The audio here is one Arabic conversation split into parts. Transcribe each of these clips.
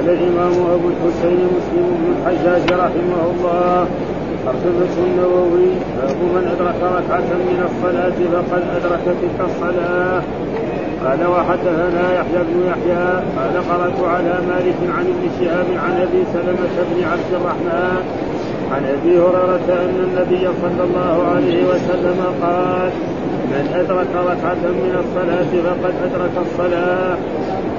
قال الإمام أبو الحسين مسلم بن الحجاج رحمه الله حفظه النووي باب من أدرك ركعة من الصلاة فقد أدرك تلك الصلاة. قال وحدثنا يحيى بن يحيى قال قرأت على مالك عن ابن شهاب عن أبي سلمة بن عبد الرحمن عن أبي هريرة أن النبي صلى الله عليه وسلم قال من أدرك ركعة من الصلاة فقد أدرك الصلاة.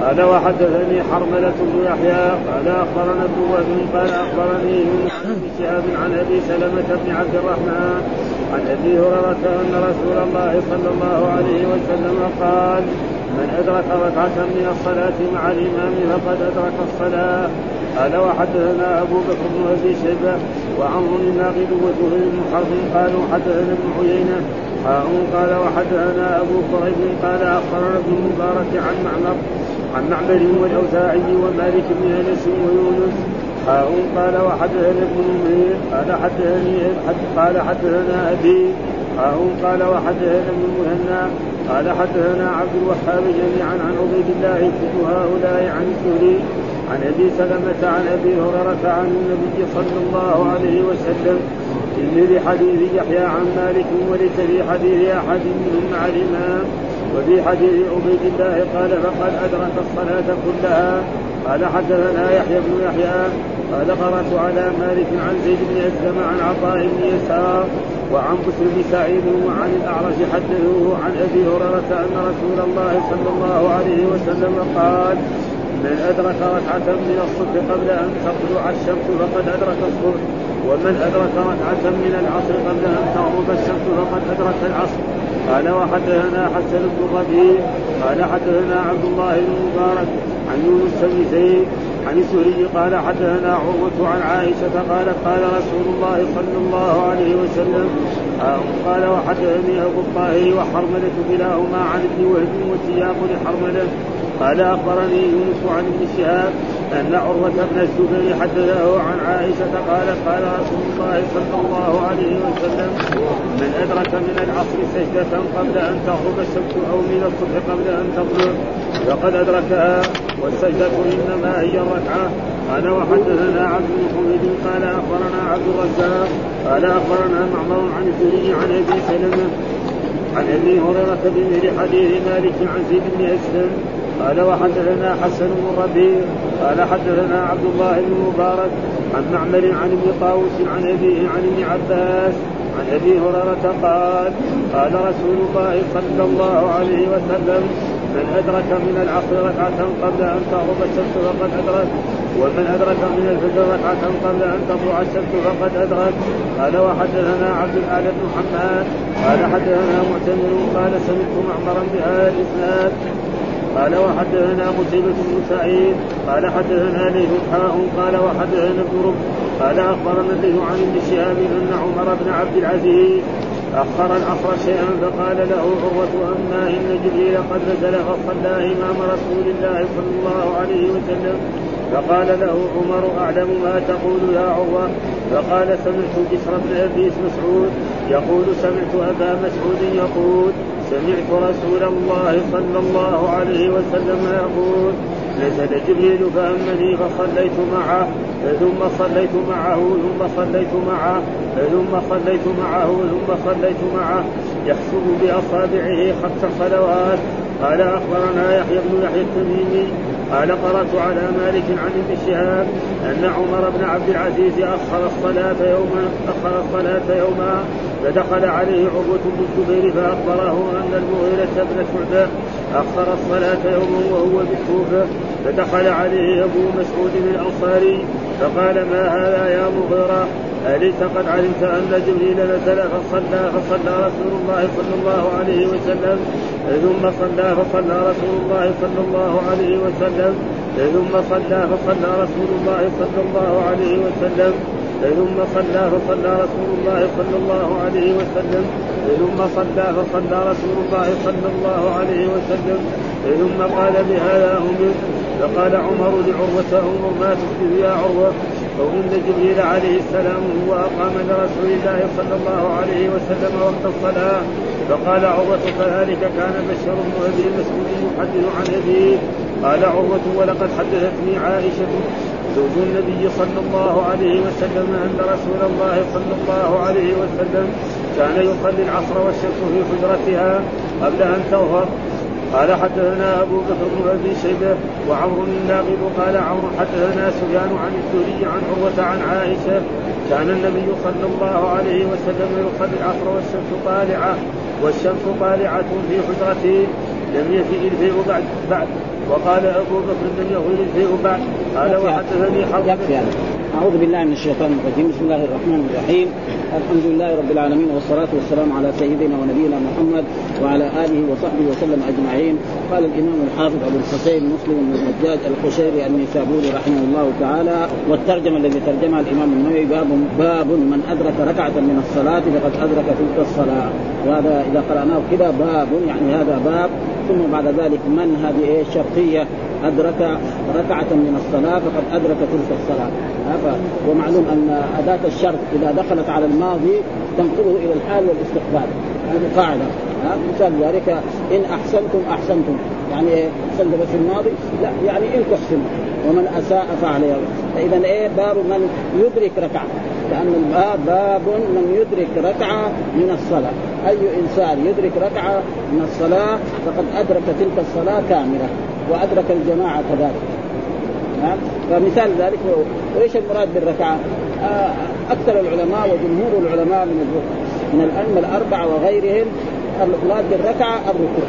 قال وحدثني حرملة بن يحيى قال أخبرنا ابن وهب قال أخبرني يونس بن شهاب عن أبي سلمة بن عبد الرحمن عن أبي هريرة أن رسول الله صلى الله عليه وسلم قال من أدرك ركعة من الصلاة مع الإمام فقد أدرك الصلاة قال وحدثنا أبو بكر بن أبي شيبة وعمر الناقد وزهير بن حرب قالوا حدثنا ابن عيينة قال وحدثنا أبو قريب قال أخبرنا ابن المبارك عن معمر عن معبد والأوزاعي ومالك بن أنس ويونس. هارون قال وحدثنا ابن نمير قال حدثني قال حدثنا أبي. هارون قال وحدثنا ابن المهنا قال حدثنا عبد الوهاب جميعا عن عبيد الله كل هؤلاء عن الزهري عن أبي سلمة عن أبي هريرة عن النبي صلى الله عليه وسلم. في مثل حديث يحيى عن مالك وليس في حديث أحد منهم مع الامام وفي حديث عبيد الله قال فقد أدرك الصلاة كلها قال حدثنا يحيى بن يحيى قال قرأت على مالك عن زيد بن أسلم عن عطاء بن يسار وعن بسر بن سعيد وعن الأعرج حدثوه عن أبي هريرة أن رسول الله صلى الله عليه وسلم قال من أدرك ركعة من الصبح قبل أن تطلع الشمس فقد أدرك الصبح ومن أدرك ركعة من العصر قبل أن تغرب الشمس فقد أدرك العصر. قال وحدثنا حسن بن ربيع قال حدثنا عبد الله بن مبارك عن يونس بن زيد عن السوري قال حدثنا عروة عن عائشة قالت قال رسول الله صلى الله عليه وسلم قال وحدثني أبو الطاهر وحرملة كلاهما عن ابن وهب والسياق لحرملة. قال أخبرني يونس عن ابن شهاب أن عروة بن الزبير حدثه عن عائشة قالت قال رسول الله صلى الله عليه وسلم من أدرك من العصر سجدة قبل أن تغرب الشمس أو من الصبح قبل أن تطلع فقد أدركها والسجدة إنما هي الركعه قال وحدثنا عبد بن حميد قال أخبرنا عبد الرزاق قال أخبرنا معمر عن الزهري عن أبي سلمة عن أبي هريرة بمثل حديث مالك عن زيد بن أسلم قال وحدثنا حسن بن ربيع قال حدثنا عبد الله بن مبارك عن معمر عن ابن طاووس عن أبيه عن ابن عباس عن أبي هريرة قال قال رسول الله صلى الله عليه وسلم من أدرك من العصر ركعة قبل أن تغرب الشمس فقد أدرك ومن أدرك من الفجر ركعة قبل أن تطلع الشمس فقد أدرك. قال وحدثنا عبد الاعلى بن حماد قال حدثنا معتمر قال سمعت معمرا بهذا الإسناد. قال وحدثنا قتيبة بن سعيد قال حدثنا ليث حاء قال وحدثنا ابن رب قال أخبرنا الليث عن ابن شهاب أن عمر بن عبد العزيز أخر العصر شيئا فقال له عروة أما إن جبريل قد نزل فصلى إمام رسول الله صلى الله عليه وسلم. فقال له عمر أعلم ما تقول يا عروة؟ فقال سمعت بشر بن أبي مسعود يقول سمعت أبا مسعود يقول سمعت رسول الله صلى الله عليه وسلم يقول نزل جبريل فأمني فصليت معه ثم صليت معه ثم صليت معه ثم صليت معه ثم صليت معه. يحسب بأصابعه خمس صلوات قال أخبرنا يحيى بن يحيى التميمي قال قرأت على مالك عن ابن شهاب أن عمر بن عبد العزيز أخر الصلاة يوما أخر الصلاة يوما فدخل عليه عروة بن الزبير فأخبره أن المغيرة بن شعبة أخر الصلاة يوما وهو بالكوفة فدخل عليه أبو مسعود الأنصاري فقال ما هذا يا مغيرة؟ أليس قد علمت أن جبريل نزل فصلى فصلى رسول الله صلى الله عليه وسلم؟ ثم صلى فصلى رسول الله صلى الله عليه وسلم. ثم صلى فصلى رسول الله صلى الله عليه وسلم. ثم صلى فصلى رسول الله صلى الله عليه وسلم. ثم صلى فصلى رسول الله صلى الله عليه وسلم. ثم قال بهذا أمر. فقال عمر لعروة أمر ما تحدث يا عروة. أو إن جبريل عليه السلام هو أقام لرسول الله صلى الله عليه وسلم وقت الصلاة فقال عروة كذلك كان بشر بن أبي مسعود يحدث عن أبيه قال عروة ولقد حدثتني عائشة زوج النبي صلى الله عليه وسلم أن رسول الله صلى الله عليه وسلم كان يصلي العصر والشمس في حجرتها قبل أن تظهر. قال حدثنا أبو بكر بن أبي شيبة وعمر الناقد قال عمرو حدثنا سفيان عن الزهري عن عروة عن عائشة كان النبي صلى الله عليه وسلم يصلي العصر والشمس طالعة والشمس طالعة في حجرته لم يفئ الفيء بعد بعد. وقال أبو بكر لم يغل الفيء بعد. قال وحدثني حرب أعوذ بالله من الشيطان الرجيم. بسم الله الرحمن الرحيم. الحمد لله رب العالمين والصلاة والسلام على سيدنا ونبينا محمد وعلى آله وصحبه وسلم أجمعين. قال الإمام الحافظ أبو الحسين مسلم بن الحجاج القشيري النيسابوري رحمه الله تعالى والترجمة الذي ترجمها الإمام النووي باب باب من أدرك ركعة من الصلاة فقد أدرك تلك الصلاة. وهذا إذا قرأناه كذا باب يعني هذا باب. ثم بعد ذلك من هذه إيه؟ شرطية أدرك ركعة من الصلاة فقد أدرك تلك الصلاة. ومعلوم أن أداة الشرط إذا دخلت على الماضي تنقله إلى الحال والاستقبال. هذه قاعدة. مثال ذلك إن أحسنتم أحسنتم. يعني إيه؟ أحسنت في الماضي؟ لا يعني إن تحسن ومن أساء فعليه. فإذا إيه؟ باب من يدرك ركعة. لأن الباب باب من يدرك ركعة من الصلاة. أي إنسان يدرك ركعة من الصلاة فقد أدرك تلك الصلاة كاملة. وأدرك الجماعة كذلك. نعم؟ فمثال ذلك وإيش المراد بالركعة؟ آه أكثر العلماء وجمهور العلماء من من الأئمة الأربعة وغيرهم المراد بالركعة الركوع.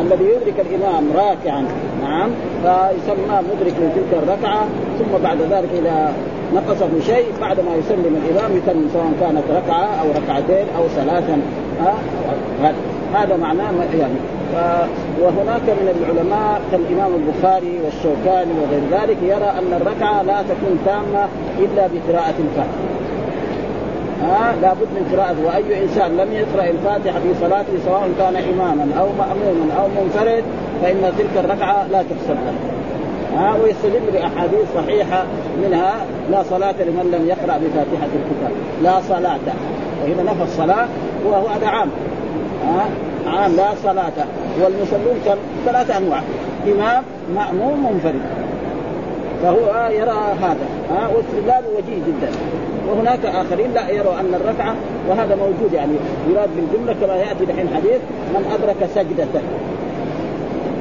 الذي يدرك الإمام راكعا نعم فيسمى مدرك لتلك الركعة ثم بعد ذلك إذا نقصه شيء بعد ما يسلم الإمام يتم سواء كانت ركعة أو ركعتين أو ثلاثا آه هذا. معناه يعني وهناك من العلماء كالإمام البخاري والشوكاني وغير ذلك يرى أن الركعة لا تكون تامة إلا بقراءة الفاتحة. ها آه لابد من قراءة وأي إنسان لم يقرأ الفاتحة في صلاته سواء كان إماما أو مأموما أو منفرد فإن تلك الركعة لا تحسب له. ها آه ويستدل بأحاديث صحيحة منها لا صلاة لمن لم يقرأ بفاتحة الكتاب، لا صلاة وهنا نفى الصلاة وهو هذا عام. ها آه عام لا صلاة. والمصلون كم؟ ثلاثة أنواع. إمام مأموم منفرد. فهو يرى هذا. ها واستدلال وجيه جدا. وهناك آخرين لا يروا أن الركعه وهذا موجود يعني يراد بالجملة كما يأتي دحين حديث من أدرك سجدة.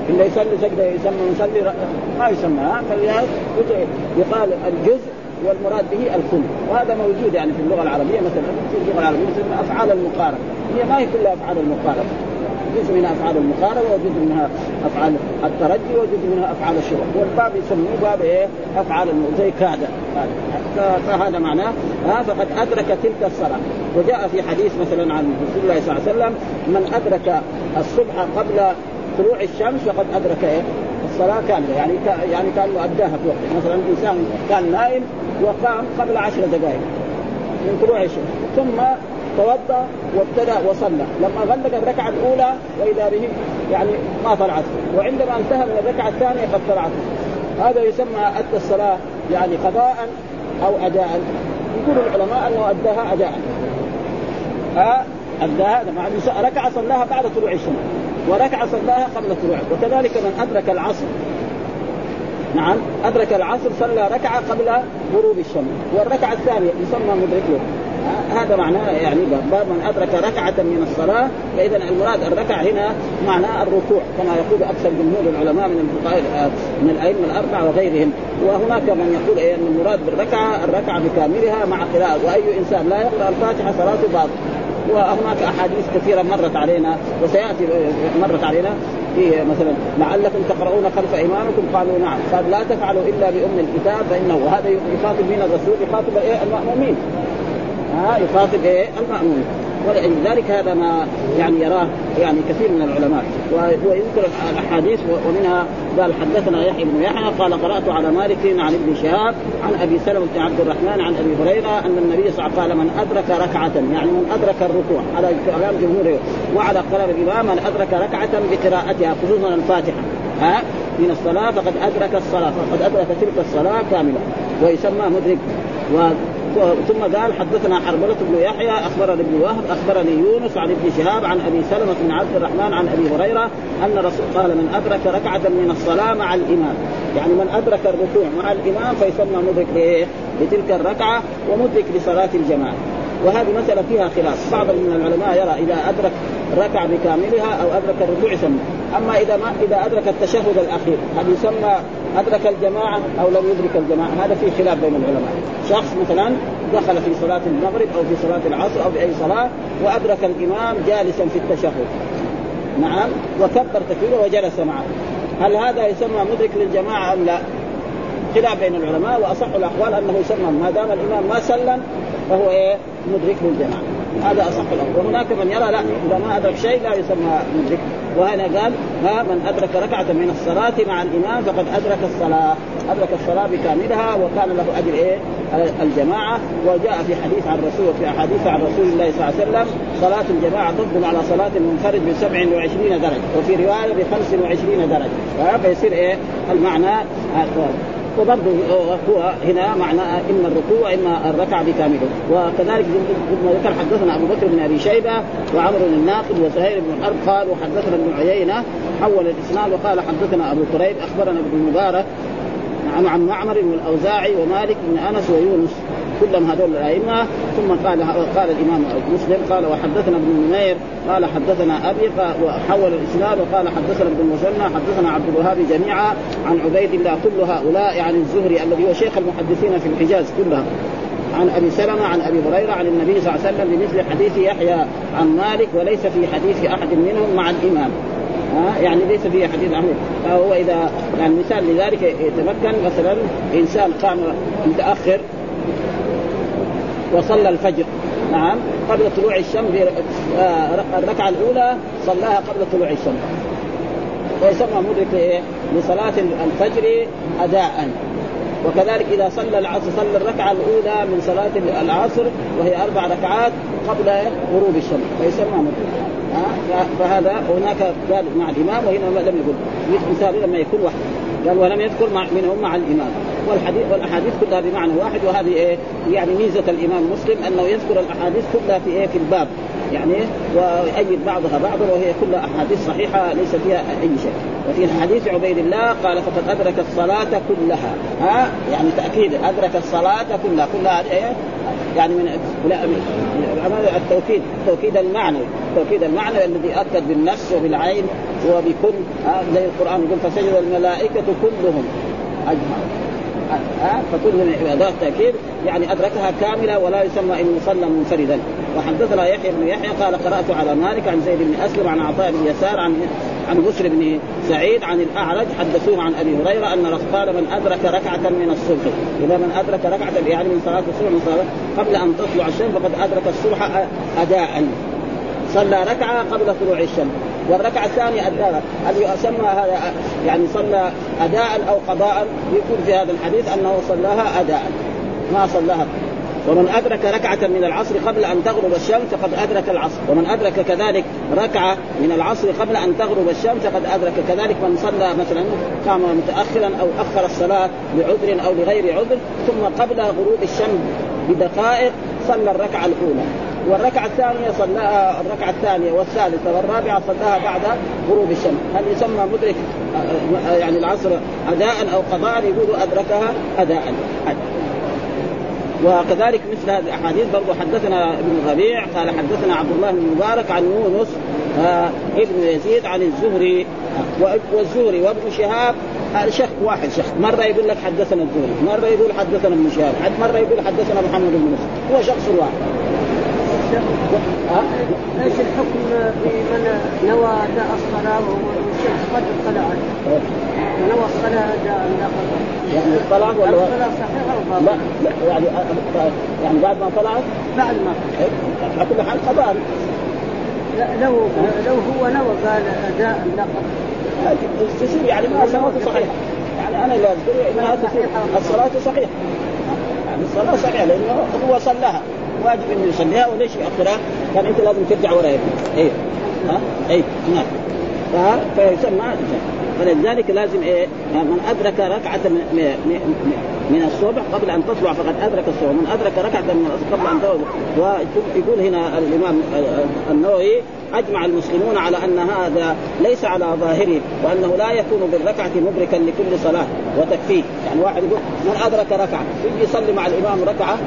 اللي يصلي سجدة يسمى يصلي ما يسمى ها يقال الجزء والمراد به الكل. وهذا موجود يعني في اللغة العربية مثلا في اللغة العربية مثل أفعال المقارنة. هي ما هي كلها أفعال المقارنة. جزء منها أفعال المقاربه وجزء منها أفعال الترجي وجزء منها أفعال الشروع والباب يسموه باب إيه؟ أفعال زي كاد. فهذا معناه ها فقد أدرك تلك الصلاة. وجاء في حديث مثلا عن رسول الله صلى الله عليه وسلم من أدرك الصبح قبل طلوع الشمس فقد أدرك إيه؟ الصلاة كاملة. يعني يعني كانه أداها في وقت. مثلا انسان كان نائم وقام قبل عشر دقائق من طلوع الشمس. ثم توضأ وابتدأ وصلى. لما غلق الركعة الأولى وإذا به يعني ما طلعت. وعندما انتهى من الركعة الثانية قد طلعت. هذا يسمى أدى الصلاة يعني قضاء أو اداء. يقول العلماء أنه أداها اداء. ها؟ أداها مع ركعة صلاها بعد طلوع الشمس. وركعة صلاها قبل طلوع وكذلك من أدرك العصر. نعم. أدرك العصر صلى ركعة قبل غروب الشمس. والركعة الثانية يسمى مدرك له هذا معناه يعني باب من أدرك ركعة من الصلاة فإذا المراد الركعة هنا معناه الركوع كما يقول أكثر جمهور العلماء من الفقهاء من الأئمة الأربعة وغيرهم. وهناك من يقول إيه إن المراد بالركعة الركعة بكاملها مع قراءه وأي إنسان لا يقرأ الفاتحة صلاته باطل. وهناك أحاديث كثيرة مرت علينا وسيأتي مرت علينا في مثلا لعلكم تقرؤون خلف امامكم قالوا نعم. قال لا تفعلوا إلا بأم الكتاب فإنه وهذا يخاطب من الرسول يخاطب المؤمنين. ها يخاطب إيه المأمون ولذلك هذا ما يعني يراه يعني كثير من العلماء. ويذكر الأحاديث ومنها قال حدثنا يحيى بن يحيى قال قرأت على مالك عن ابن شهاب عن أبي سلمة بن عبد الرحمن عن أبي هريرة أن النبي صلى الله عليه وسلم قال من أدرك ركعة يعني من أدرك الركوع على كلام جمهوره وعلى كلام الإمام من أدرك ركعة بقراءتها خصوصا الفاتحة. ها؟ من الصلاة فقد أدرك الصلاة فقد أدرك تلك الصلاة كاملة ويسمى مدرك. ثم قال حدثنا حرملة بن يحيى أخبرني ابن وهب أخبرني يونس عن ابن شهاب عن أبي سلمة بن عبد الرحمن عن أبي هريرة أن رسول قال من أدرك ركعة من الصلاة مع الإمام. يعني من أدرك الركوع مع الإمام فيسمى مدرك لايه؟ لتلك الركعة ومدرك لصلاة الجماعة. وهذه مسألة فيها خلاف. بعض من العلماء يرى إذا أدرك ركع بكاملها أو أدرك الركوع يسمى. أما إذا ما إذا أدرك التشهد الأخير هل يسمى أدرك الجماعة أو لم يدرك الجماعة. هذا في خلاف بين العلماء. شخص مثلا دخل في صلاة المغرب أو في صلاة العصر أو في أي صلاة وأدرك الإمام جالسا في التشهد. نعم. وكبر تكبيره وجلس معه. هل هذا يسمى مدرك للجماعة أم لا؟ خلاف بين العلماء وأصح الاقوال أنه يسمى. ما دام الإمام ما سلم فهو إيه؟ مدرك للجماعة. هذا أصح الاقوال وهناك من يرى لا إذا ما أدرك شيء لا يسمى مدرك وهنا قال ها من أدرك ركعة من الصلاة مع الإمام فقد أدرك الصلاة. أدرك الصلاة بكاملها وكان له أجر إيه؟ الجماعة. وجاء في حديث عن الرسول في احاديث عن رسول الله صلى الله عليه وسلم صلاة الجماعة ضد على صلاة المنفرد ب 27 درجة وفي رواية ب 25 درجة. فيصير إيه؟ المعنى وبرضه هو هنا معنى إما الركوع وإما الركعة بكامله. وكذلك ابن ذكر حدثنا أبو بكر بن أبي شيبة وعمر بن الناقد وزهير بن حرب قال وحدثنا ابن عيينة حول الإسناد وقال حدثنا أبو كريب أخبرنا ابن المبارك عن عن معمر والأوزاعي ومالك بن أنس ويونس. كلهم هذول الأئمة. ثم قال قال الإمام مسلم قال وحدثنا ابن نمير قال حدثنا أبي وحول الإسناد وقال حدثنا ابن المثنى حدثنا عبد الوهاب جميعا عن عبيد الله كل هؤلاء يعني الزهري الذي هو شيخ المحدثين في الحجاز كلها عن أبي سلمة عن أبي هريرة عن النبي صلى الله عليه وسلم بمثل حديث يحيى عن مالك وليس في حديث أحد منهم مع الإمام. ها؟ يعني ليس فيه حديث عنه فهو إذا يعني مثال لذلك يتمكن مثلا إنسان قام متأخر وصلى الفجر. نعم. قبل طلوع الشمس آه، الركعة الأولى صلاها قبل طلوع الشمس. ويسمى مدرك؟ لصلاه الفجر اداء. وكذلك إذا صلى العصر صلى الركعة الأولى من صلاة العصر وهي أربع ركعات قبل غروب الشمس. فيسمى مدرك. فهذا هناك قال مع الإمام وهنا لم يقل. مثال لما يكون واحد. قال ولم يذكر مع منهم مع الإمام. والحديث والأحاديث كلها بمعنى واحد وهذه إيه؟ يعني ميزة الإمام مسلم أنه يذكر الأحاديث كلها في إيه؟ في الباب. يعني ويؤيد بعضها بعضا وهي كلها أحاديث صحيحة ليس فيها أي شيء وفي حديث عبيد الله قال فقد أدرك الصلاة كلها. ها؟ يعني تأكيد أدرك الصلاة كلها. كلها إيه؟ يعني من التوكيد التوكيد المعنوي. التوكيد المعنوي الذي اكد بالنفس وبالعين وبكل زي القرآن يقول فسجد الملائكة كلهم اجمعون ها فكل اداه تأكيد يعني أدركها كاملة ولا يسمى انه صلى منفردا. وحدثنا يحيى بن يحيى قال قرأت على مالك عن زيد بن أسلم عن عطاء بن يسار عن عن بشر بن سعيد عن الأعرج حدثوه عن أبي هريرة أن قال من أدرك ركعة من الصبح. إذا من أدرك ركعة يعني من صلاة الصبح من صلاة قبل أن تطلع الشمس فقد أدرك الصبح اداء. صلى ركعة قبل طلوع الشمس. والركعة الثانية اداء هل يسمى هذا يعني صلى اداء أو قضاء يقول في هذا الحديث أنه صلاها اداء. ما صلاها. ومن أدرك ركعة من العصر قبل أن تغرب الشمس فقد أدرك العصر. ومن أدرك كذلك ركعة من العصر قبل أن تغرب الشمس فقد أدرك كذلك من صلى مثلا قام متاخرا أو أخر الصلاة لعذر أو لغير عذر ثم قبل غروب الشمس بدقائق صلى الركعة الأولى. والركعة الثانية صلاها الركعة الثانية والثالثة والرابعة صلاها بعد غروب الشمس، هل يسمى مدرك يعني العصر أداء أو قضاء؟ يقولوا أدركها أداء. وكذلك مثل هذه الأحاديث برضه حدثنا ابن ربيع قال حدثنا عبد الله بن مبارك عن يونس آه ابن يزيد عن الزهري آه والزهري وابن شهاب هذا شيخ واحد شيخ. مرة يقول لك حدثنا الزهري مرة يقول حدثنا ابن شهاب مرة يقول حدثنا محمد بن مسلم هو شخص واحد. إيش الحكم في من نوى اداء الصلاة والشمس قد طلعت نوى الصلاة اداء يعني الصلاة ولا الصلاة صحيحة أو لا يعني يعني بعد ما طلعت؟ بعد ما على كل حال قضاء. لو لو هو نوى قال اداء لا تصير يعني ما صلاته صحيحه يعني أنا لا اذكر انها الصلاة صحيحة. يعني الصلاة صحيحة لأنه هو صلاها. واجب انه يصليها وليش ياخرها؟ كان أنت لازم ترجع وراء إيه إيه. ها؟ إيه. نعم. فيسمى فلذلك لازم إيه؟ من أدرك ركعة من, الصبح قبل أن تطلع فقد أدرك الصبح. من أدرك ركعة من قبل أن تطلع. ويقول هنا الإمام النووي أجمع المسلمون على أن هذا ليس على ظاهره وأنه لا يكون بالركعة مدركا لكل صلاة وتكفيه. يعني واحد يقول من أدرك ركعة يجي يصلي مع الإمام ركعة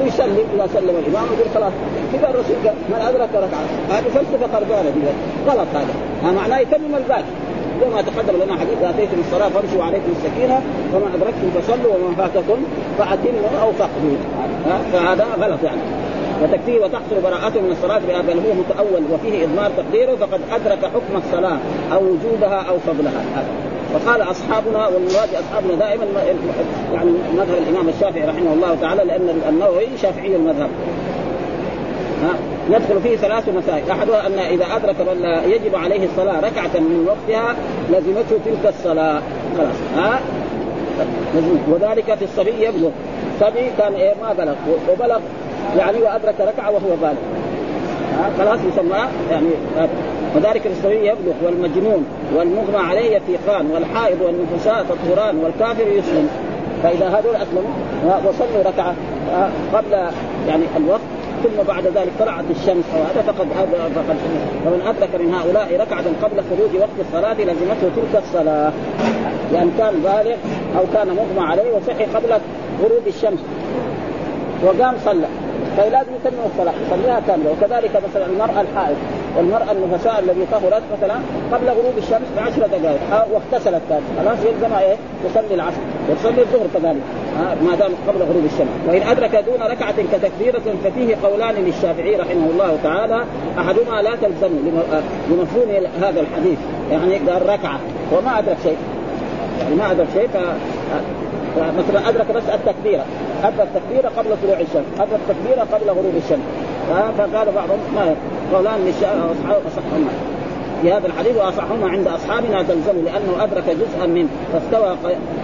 ويسلم إذا سلم الإمام يقول خلاص. كذا الرسول من أدرك ركعة هذه فلسفة خربانه غلط هذا. معناه يتمم الباقي. وما تقدم لنا حديث آتيتم الصلاة فامشوا عليكم السكينة وما أدركتم فصلوا وما فاتكم فاتموا أو فقدوا فهذا غلط يعني. وتكفيه وتحصل براءته من الصلاة بل هو متأول وفيه إضمار تقديره فقد أدرك حكم الصلاة أو وجودها أو فضلها. وقال أصحابنا والمراد أصحابنا دائما يعني مذهب الإمام الشافعي رحمه الله تعالى لأن النووي شافعي المذهب. يدخل فيه ثلاث مسائل. أحدها أن إذا أدرك من يجب عليه الصلاة ركعة من وقتها لزمته تلك الصلاة. خلاص ها؟ وذلك في الصبي يبلغ. صبي كان إيه؟ ما بلغ. وبلغ. يعني وادرك ركعة وهو بالغ. خلاص يسمى يعني وذلك الصبي يبلغ. والمجنون والمغمى عليه يتيقان والحائض والنفساء تطهران والكافر يسلم. فإذا هذول أسلموا وصلوا ركعة قبل يعني الوقت. ثم بعد ذلك طلعت الشمس أو هذا فقد هذا فقد فمن أدرك من هؤلاء ركعة قبل خروج وقت الصلاة لزمته تلك الصلاة. لأن كان بالغ أو كان مغمى عليه وصحي قبل غروب الشمس. وقام صلى. فلازم يتم الصلاة. يصليها كاملة. وكذلك مثلا المرأة الحائض والمرأة النفساء الذي طهرت مثلا قبل غروب الشمس بعشر دقائق واغتسلت كانت. خلاص يلزمها إيه؟ تصلي العصر. وتصلي الظهر كذلك. ما دام قبل غروب الشمس. وإن أدرك دون ركعة كتكبيرة ففيه قولان للشافعي رحمه الله تعالى أحدهما لا تلزم لمفهوم هذا الحديث. يعني قال ركعة وما أدرك شيء. يعني ما أدرك شيء ف مثلا أدرك بس التكبيرة. أدرك التكبيرة قبل طلوع الشمس. أدرك التكبيرة قبل غروب الشمس. فقال بعضهم ما قولان للشافعي اصحهما في هذا الحديث واصحهما عند أصحابنا تلزم لأنه أدرك جزءا منه فاستوى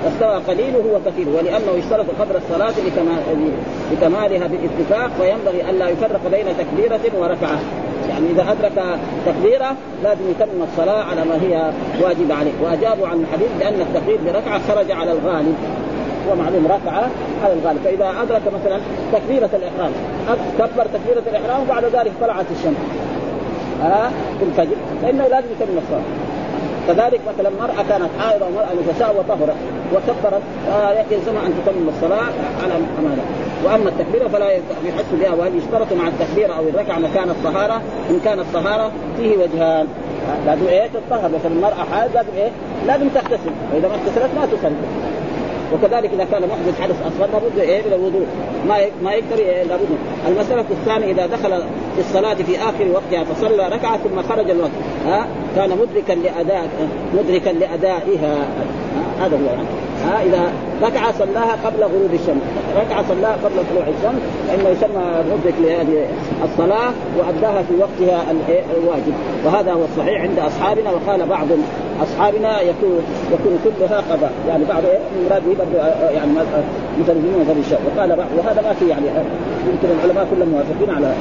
فاستوى قليله وكثيره ولأنه اشترط قدر الصلاة لكمالها بالاتفاق وينبغي الا يفرق بين تكبيرة وركعة. يعني إذا أدرك تكبيرة لازم يتم الصلاة على ما هي واجبه عليه. وأجابوا عن الحديث بأن التكبير بركعة خرج على الغالب. ومعلوم ركعة على الغالب. فإذا أدرك مثلا تكبيرة الإحرام كبر تكبيرة الإحرام وبعد ذلك طلعت الشمس. ها؟ الفجر فإنه لازم يتم الصلاه كذلك مثلا مرأة كانت حائضة ومرأة نفساء وطهرت وكبرت يلزم أن تتم الصلاة على أمانة وأما التكبيرة فلا يحس بها وهل يشترط مع التكبيرة أو الركعة مكان الطهارة إن كانت الطهارة فيه وجهان. لازم إيه؟ تطهر مثلا المرأة حائض لازم إيه؟ لازم تغتسل. وإذا ما اغتسلت ما تصلي وكذلك إذا كان محدث حدث أصغر لابد إيه؟ من الوضوء. ما ما يقدر إيه؟ لابد. المسألة الثانية إذا دخل في الصلاة في آخر وقتها فصلى ركعة ثم خرج الوقت. ها؟ كان مدركا لأداء مدركا لأدائها. هذا هو يعني ها إذا ركعه صلاها قبل غروب الشمس. ركعه صلاها قبل طلوع الشمس فإنه يسمى مدرك لهذه الصلاة وأداها في وقتها الواجب. وهذا هو الصحيح عند أصحابنا وقال بعض أصحابنا يكون يكون كلها قضاء. يعني بعض المراد به يعني مترجمون هذا الشيء. وقال بعض وهذا ما في يعني يمكن العلماء كلهم موافقين على.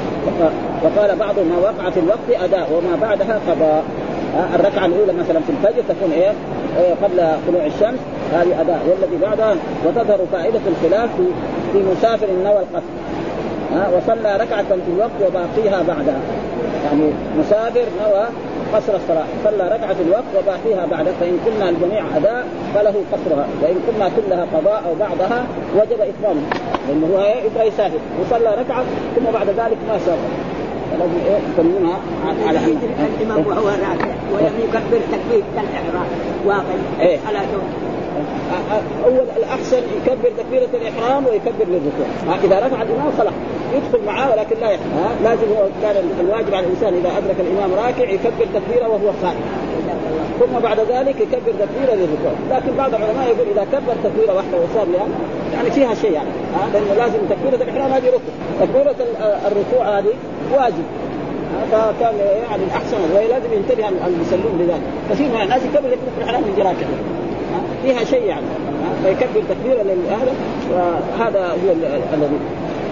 وقال بعض ما وقع في الوقت أداء وما بعدها قضاء. الركعة الأولى مثلا في الفجر تكون إيه؟ قبل طلوع الشمس هذه أداء. والذي بعدها وتظهر فائده الخلاف في مسافر نوى القصر وصلى ركعة في الوقت وباقيها بعدها. يعني مسافر نوى قصر الصلاة. صلى ركعة في الوقت وباقيها بعد فإن كنا الجميع أداء فله قصرها. وإن كنا كلها قضاء أو بعضها وجب إتمامه لأنه هو يبغى يسافر وصلى ركعة ثم بعد ذلك ما سافر فلازم إيه يسمونها على الإمام. وهو راكع ويكبر تكبير كالاحرام واقف إيه؟ صلاته أول الأحسن يكبر تكبيرة الإحرام ويكبر للركوع. إذا رفع الإمام خلاص يدخل معاه ولكن لا يحرم. لازم هو كان الواجب على الإنسان إذا أدرك الإمام راكع يكبر تكبيره وهو قائم ثم بعد ذلك يكبر تكبيره للركوع. لكن بعض العلماء يقول إذا كبر تكبيره واحدة وصار يعني, يعني فيها شيء يعني. لأنه لازم تكبيرة الإحرام هذه ركن تكبيرة الركوع هذه واجب. فكان يعني الأحسن. ولازم ينتبه المسلمون لذلك. كثير من الناس يكبر تكبيره الاحرام من جراكة. فيها شيء يعني. فيكبر تكبيرا للأهل. وهذا هو الذي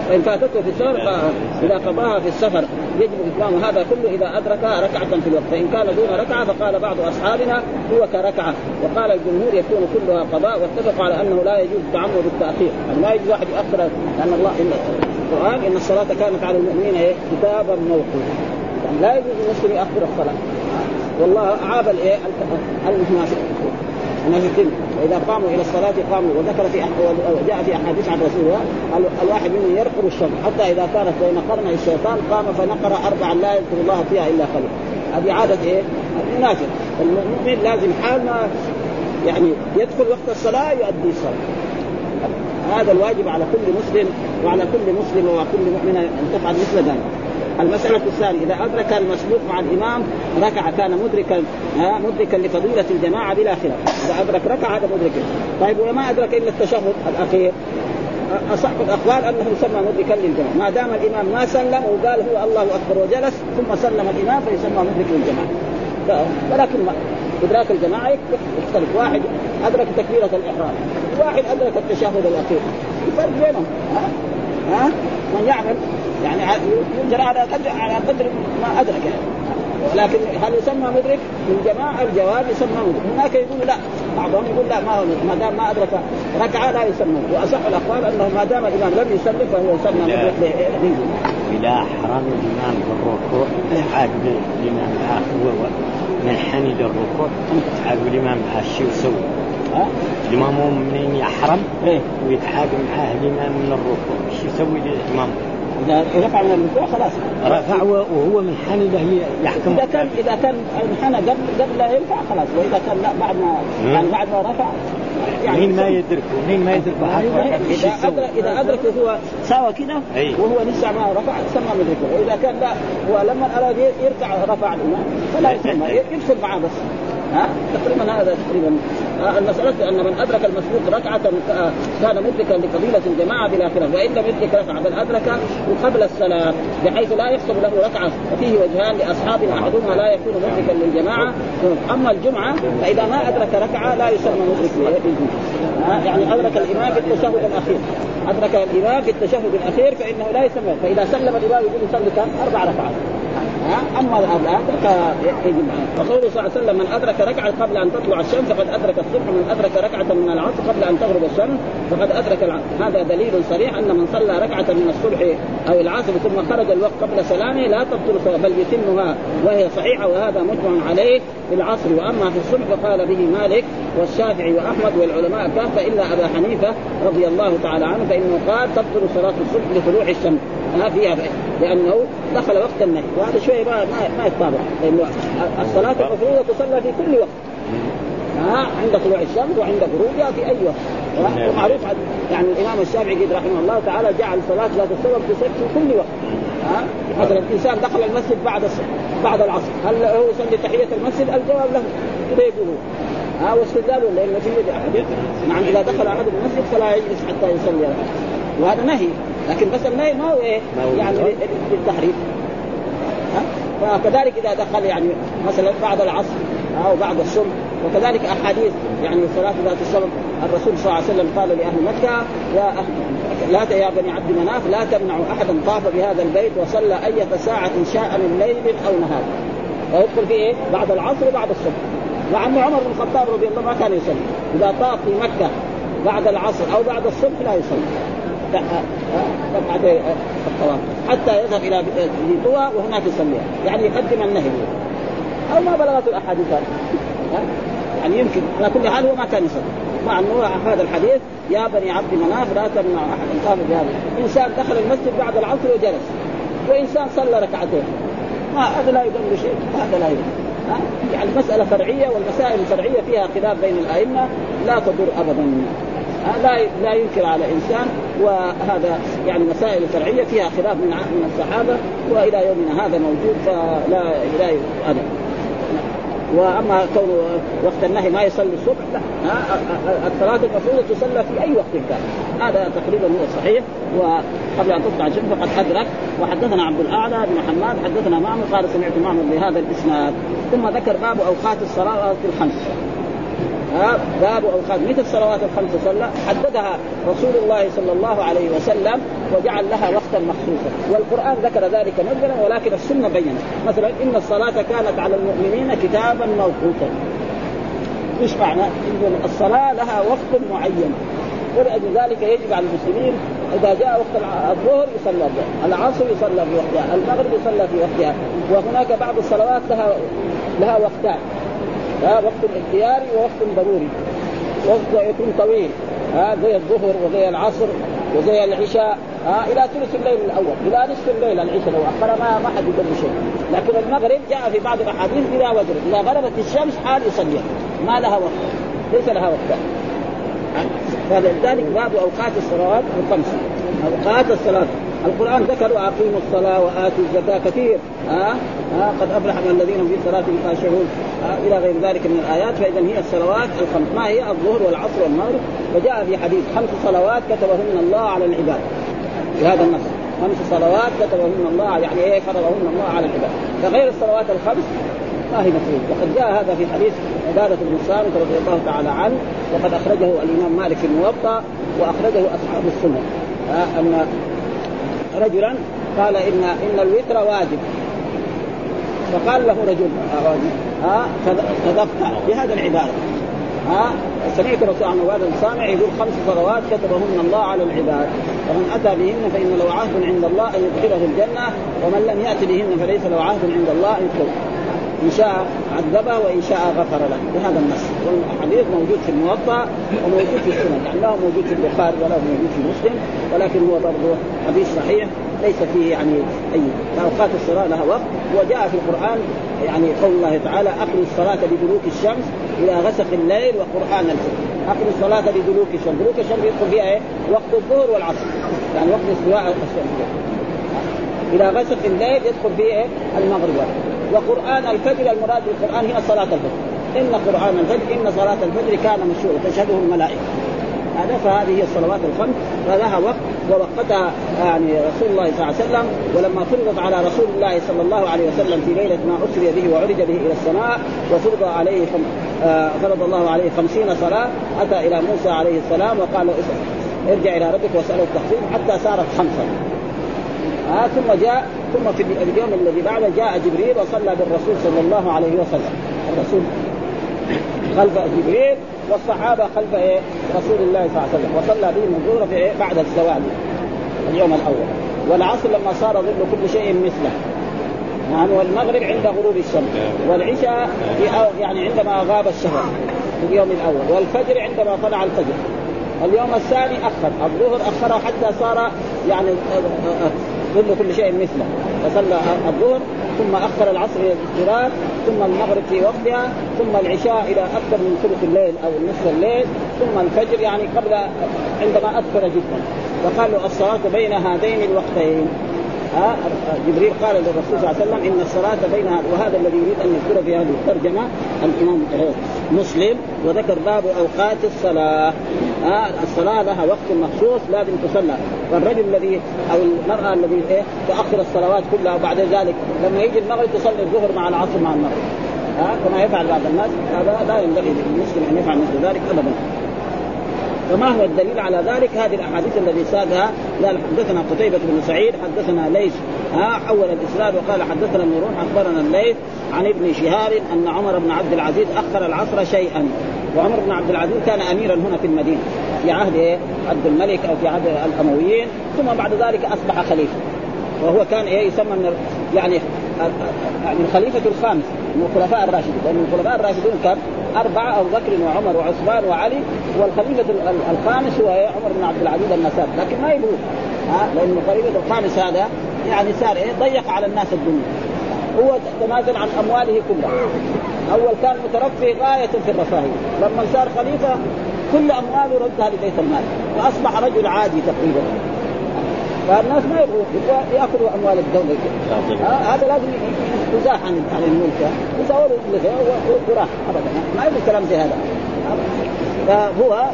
فان فاتته في السفر إذا قضاها في السفر يجب إتمام هذا كله. إذا ادرك ركعة في الوقت. فإن كان دون ركعة فقال بعض أصحابنا هو كركعة. وقال الجمهور يكون كلها قضاء واتفقوا على أنه لا يجوز تعمد التاخير يعني ما يجوز واحد يؤخر لأن الله القرآن إن الصلاة كانت على المؤمنين إيه؟ كتابا موقوتا. يعني لا يجوز المسلم يأخر الصلاة. والله عاب الإيه؟ المنافقين المنافقين. واذا قاموا إلى الصلاة قاموا. وذكر في وجاء في أحاديث عن رسول الله الواحد منهم يرقب الشمس. حتى إذا كانت بين قرني الشيطان قام فنقر اربعا لا يذكر الله فيها إلا قليلا. هذه عادة إيه؟ المنافق. المؤمن لازم حال ما يعني يدخل وقت الصلاة يؤدي الصلاة. هذا الواجب على كل مسلم. وعلى كل مسلم وكل مؤمن أن تفعل مثل ذلك. المسألة الثانية إذا أدرك المسبوق مع الإمام ركع كان مدركا مدركا لفضيلة الجماعة بلا خلاف، إذا أدرك ركع هذا مدرك. طيب وما أدرك إلا التشهد الأخير. أصح الأقوال أنه يسمى مدركا للجماعة، ما دام الإمام ما سلم وقال هو الله أكبر وجلس ثم سلم الإمام فيسمى مدرك للجماعة. ولكن ما إدراك الجماعة يختلف، واحد أدرك تكبيرة الإحرام، واحد أدرك التشهد الأخير، الفرق بينهم ها؟ من يعمل يعني ينجر على قدر على قدر ما أدرك يعني. ولكن هل يسمى مدرك؟ جماعة الجواب يسمى مدرك، هناك يقول لا بعضهم يقول لا ما هو ما دام ما أدرك ركعة لا يسمى وأصح الأقوال أنه ما دام الإمام لم يسلم فهو يسمى مدرك اذا حرم الإمام بالركوع عاد الإمام من حمد الركوع عاد الإمام شو يسوي؟ ها؟ الامام منين يحرم إيه؟ ويتعاد معاه الإمام من الركوع، إيش يسوي الامام؟ إذا رفع من الركوع خلاص. رفع وهو من حمده يحكم. إذا كان إذا كان انحنى قبل قبل لا يرفع خلاص. وإذا كان لا بعد ما يعني بعد ما رفع يعني مين ما يدرك مين ما يدرك اذا ادرك إذا ادرك وهو ساوى كده وهو لسه ما رفع سمى مدركه وإذا كان لا ولما أراد يرفع رفع الامام فلا يسمى يدخل معاه بس. ها؟ تقريبا هذا تقريبا. المسألة أن من أدرك المسبوق ركعة كان مدركا لفضيلة الجماعة بلا خلاف. وإن لم يدرك ركعة بل أدرك قبل السلام بحيث لا يحسب له ركعة. وفيه وجهان لأصحابنا أحدهما لا يكون مدركا للجماعة. أما الجمعة فإذا ما أدرك ركعة لا يسمى مدرك. للجمعة يعني أدرك الإمام في التشهد الأخير. أدرك الإمام في التشهد الأخير فإنه لا يسمى. فإذا سلم الإمام يقول يصلي كم؟ أربع ركعات. أما يجب وقوله صلى الله عليه وسلم من أدرك ركعة قبل أن تطلع الشمس فقد أدرك الصبح. ومن أدرك ركعة من العصر قبل أن تغرب الشمس فقد أدرك العصر هذا دليل صريح أن من صلى ركعة من الصبح أو العصر ثم خرج الوقت قبل سلامه لا تبطل بل يتمها وهي صحيحة وهذا مجمع عليه في العصر. وأما في الصبح فقال به مالك والشافعي وأحمد والعلماء كافة إلا أبا حنيفة رضي الله تعالى عنه فإنه قال تبطل صلاة الصبح لطلوع الشمس. ما فيها لأنه دخل وقت النهي وهذا شوي ما ما يتطابق. لأنه الصلاة المفروضة تصلى في كل وقت. ها؟ عند طلوع الشمس وعند غروبها في أي وقت. ومعروف يعني الإمام الشافعي قد رحمه الله تعالى جعل صلاة ذات السبب تصلي في كل وقت. ها؟ مثلا الانسان دخل المسجد بعد بعد العصر. هل هو يصلي تحية المسجد؟ الجواب له. يقول ها؟ واستدلاله لأن في احاديث نعم إذا دخل أحد المسجد فلا يجلس حتى يصلي. وهذا نهي. لكن بس النهي ما هو إيه؟ يعني للتحريم. فكذلك إذا دخل يعني مثلا بعد العصر أو بعد الصبح وكذلك أحاديث يعني صلاة ذات السبب الرسول صلى الله عليه وسلم قال لأهل مكة يا لا يا بني عبد مناف لا تمنعوا احدا طاف بهذا البيت وصلى اية ساعة شاء من ليل أو نهار. فيدخل في إيه؟ بعد العصر وبعد الصبح مع أن عمر بن الخطاب رضي الله عنه ما كان يصلي. إذا طاف في مكة بعد العصر أو بعد الصبح لا يصلي. ركعتي الطواف. حتى يذهب إلى ذي طوى وهناك يصليها. يعني يقدم النهي. أو ما بلغته الأحاديث. يعني يمكن. على كل حال هو ما كان يصلي. مع أنه هذا الحديث يا بني عبد مناف لا تمنع احدا قام بهذا. إنسان دخل المسجد بعد العصر وجلس. وإنسان صلى ركعتين. ما هذا لا يدل شيء. هذا لا يدل يعني مسألة فرعية والمسائل الفرعية فيها خلاف بين الأئمة. لا تضر أبدا. لا لا ينكر على إنسان وهذا يعني مسائل فرعية فيها خلاف من من الصحابة وإلى يومنا هذا موجود فلا لا هذا وأما كون وقت النهي ما يصلي الصبح لا. الصلاة المفروضه تصلى في أي وقت كان. هذا تقريبا هو الصحيح وقبل أن تطلع الشمس فقد ادرك وحدثنا عبد الأعلى بن محمد حدثنا معمر قال سمعت معمر بهذا الإسناد. ثم ذكر باب أوقات الصلاة الخمس. ها باب أوقات. متى الصلوات الخمس صلى؟ حددها رسول الله صلى الله عليه وسلم وجعل لها وقتا مخصوصا. والقرآن ذكر ذلك نزلا ولكن السنة بينت مثلا إن الصلاة كانت على المؤمنين كتابا موقوتا. إيش معنى؟ الصلاة لها وقت معين. ولأجل ذلك يجب على المسلمين إذا جاء وقت الظهر يصلى الظهر، العصر يصلى في وقتها، المغرب يصلى في وقتها، وهناك بعض الصلوات لها لها وقتان. ها وقت اختياري ووقت ضروري. وقت يكون طويل. ها زي الظهر وزي العصر وزي العشاء. ها إلى ثلث الليل الأول. إلى نصف الليل العشاء لو أخر ما ما حد يقول شيء لكن المغرب جاء في بعض الأحاديث إلى وجر إذا غربت الشمس حال يصليها. ما لها وقت. ليس لها وقت. فلذلك باب أوقات الصلوات الخمس. أوقات الصلاة. القرآن ذكر اقيموا الصلاة وآتوا الزكاة كثير. ها؟ ها؟ قد أفلح من الذين في صلاتهم خاشعون. إلى غير ذلك من الآيات فاذا هي الصلوات الخمس. ما هي؟ الظهر والعصر والمغرب. وجاء في حديث خمس صلوات كتبهن الله على العباد. في هذا النص. خمس صلوات كتبهن الله يعني إيه؟ فرضهن الله على العباد. فغير الصلوات الخمس ما هي مفروض وقد جاء هذا في حديث عبادة بن صامت رضي الله تعالى عنه. وقد أخرجه الإمام مالك في الموطأ. وأخرجه أصحاب السنة. أن رجلا قال إن إن الوتر واجب. فقال له رجل واجب. ها صدقت بهذا العبادة ها سمعت الرسول عن عبادة الصامع يقول خمس صلوات كتبهن الله على العباد. ومن أتى بهن فإن له عهد عند الله أن يدخله الجنة ومن لم يأت بهن فليس له عهد عند الله إن يدخله إن شاء عذبه وإن شاء غفر له. بهذا النص. والحديث موجود في الموطأ وموجود في السنن. يعني لا موجود في البخاري ولا موجود في مسلم ولكن هو برضه حديث صحيح ليس فيه يعني أي. اوقات الصلاة لها وقت. وجاء في القرآن يعني قول الله تعالى أقم الصلاة لدلوك الشمس إلى غسق الليل وقرآن الفجر. أقم الصلاة لدلوك الشمس. دلوك الشمس يدخل فيها إيه؟ وقت الظهر والعصر. يعني وقت استواء الشمس إلى غسق الليل يدخل فيه إيه؟ المغرب وقرآن الفجر المراد بالقرآن هنا صلاة الفجر. إن قرآن الفجر إن صلاة الفجر كان مشهورا تشهده الملائكة. هذا فهذه هي الصلوات الخمس. فلها وقت ووقتها يعني رسول الله صلى الله عليه وسلم ولما فرضت على رسول الله صلى الله عليه وسلم في ليلة ما أسري به وعرج به إلى السماء وفرض عليه خم... آه فرض الله عليه خمسين صلاة أتى إلى موسى عليه السلام وقال ارجع إلى ربك واسأله التخفيف حتى صارت خمسه آه ثم جاء ثم في اليوم الذي بعده جاء جبريل وصلى بالرسول صلى الله عليه وسلم. الرسول خلف جبريل والصحابة خلف إيه؟ رسول الله صلى الله عليه وسلم. وصلى بهم الظهر في إيه؟ بعد الزوال اليوم الأول. والعصر لما صار ظل كل شيء مثله. نعم والمغرب عند غروب الشمس. والعشاء يعني عندما غاب الشهر في اليوم الأول. والفجر عندما طلع الفجر. اليوم الثاني أخر. الظهر اخره حتى صار يعني ظل كل شيء مثله. فصلى الظهر ثم أخر العصر إلى الاضطرار ثم المغرب في وقتها ثم العشاء إلى أكثر من ثلث الليل أو نصف الليل ثم الفجر يعني قبل عندما أكثر جدا. وقال له الصلاة بين هذين الوقتين. ها؟ جبريل قال للرسول صلى الله عليه وسلم إن الصلاة بينها وهذا الذي يريد أن يذكره في هذه الترجمة الإمام مسلم وذكر باب أوقات الصلاة. ها الصلاة لها وقت مخصوص لازم تصلى. فالرجل الذي أو المرأة الذي إيه تاخر الصلوات كلها وبعد ذلك لما يجي المغرب تصلي الظهر مع العصر مع المغرب. ها كما يفعل بعض الناس. هذا لا ينبغي للمسلم أن يفعل مثل ذلك ابدا. فما هو الدليل على ذلك؟ هذه الأحاديث الذي ساقها قال حدثنا قتيبة بن سعيد حدثنا ليث ها حول الإسناد وقال حدثنا ابن روح أخبرنا الليث عن ابن شهاب أن عمر بن عبد العزيز أخر العصر شيئا. وعمر بن عبد العزيز كان اميرا هنا في المدينة في عهد إيه؟ عبد الملك أو في عهد الأمويين ثم بعد ذلك أصبح خليفة. وهو كان إيه؟ يسمى من يعني يعني الخليفة الخامس من الخلفاء الراشدين لأن الخلفاء الراشدون كم؟ أربعة أبو بكر وعمر وعثمان وعلي والخليفة الخامس هو عمر بن عبد العزيز النساب لكن ما يبغوا ها؟ لأن الخليفة الخامس هذا يعني صار إيه؟ ضيق على الناس الدنيا. هو تنازل عن أمواله كلها. أول كان مترفه غاية في الرفاهية. لما صار خليفة كل أمواله ردها لبيت المال. واصبح رجل عادي تقريبا. فالناس ما يبغوا يأخذوا أموال الدولة. هذا لازم يزاح عن عن الملك. له وراح. ابدا. ما يبغى كلام زي هذا. فهو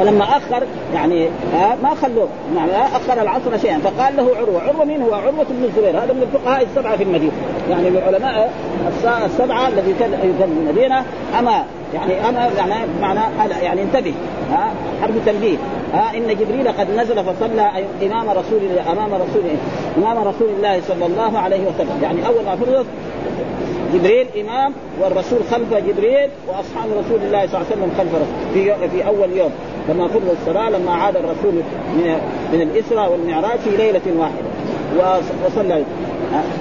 فلما أخر يعني آه ما خلوه يعني أخر العصر شيئا. فقال له عروة، عروة مين هو؟ عروة بن الزبير هذا من الفقهاء السبعة في المدينة، يعني من العلماء السبعة الذي كان في المدينة. أما يعني أنا يعني معنى يعني انتبه ها حرف تنبيه ها إن جبريل قد نزل فصلى إمام رسول الله أمام رسول إمام رسول الله صلى الله عليه وسلم. يعني أول ما فرضت جبريل إمام والرسول خلف جبريل وأصحاب رسول الله صلى الله عليه وسلم خلف رسول في في أول يوم. لما فرض الصلاة لما عاد الرسول من من الإسراء والمعراج في ليلة واحدة. وصلى.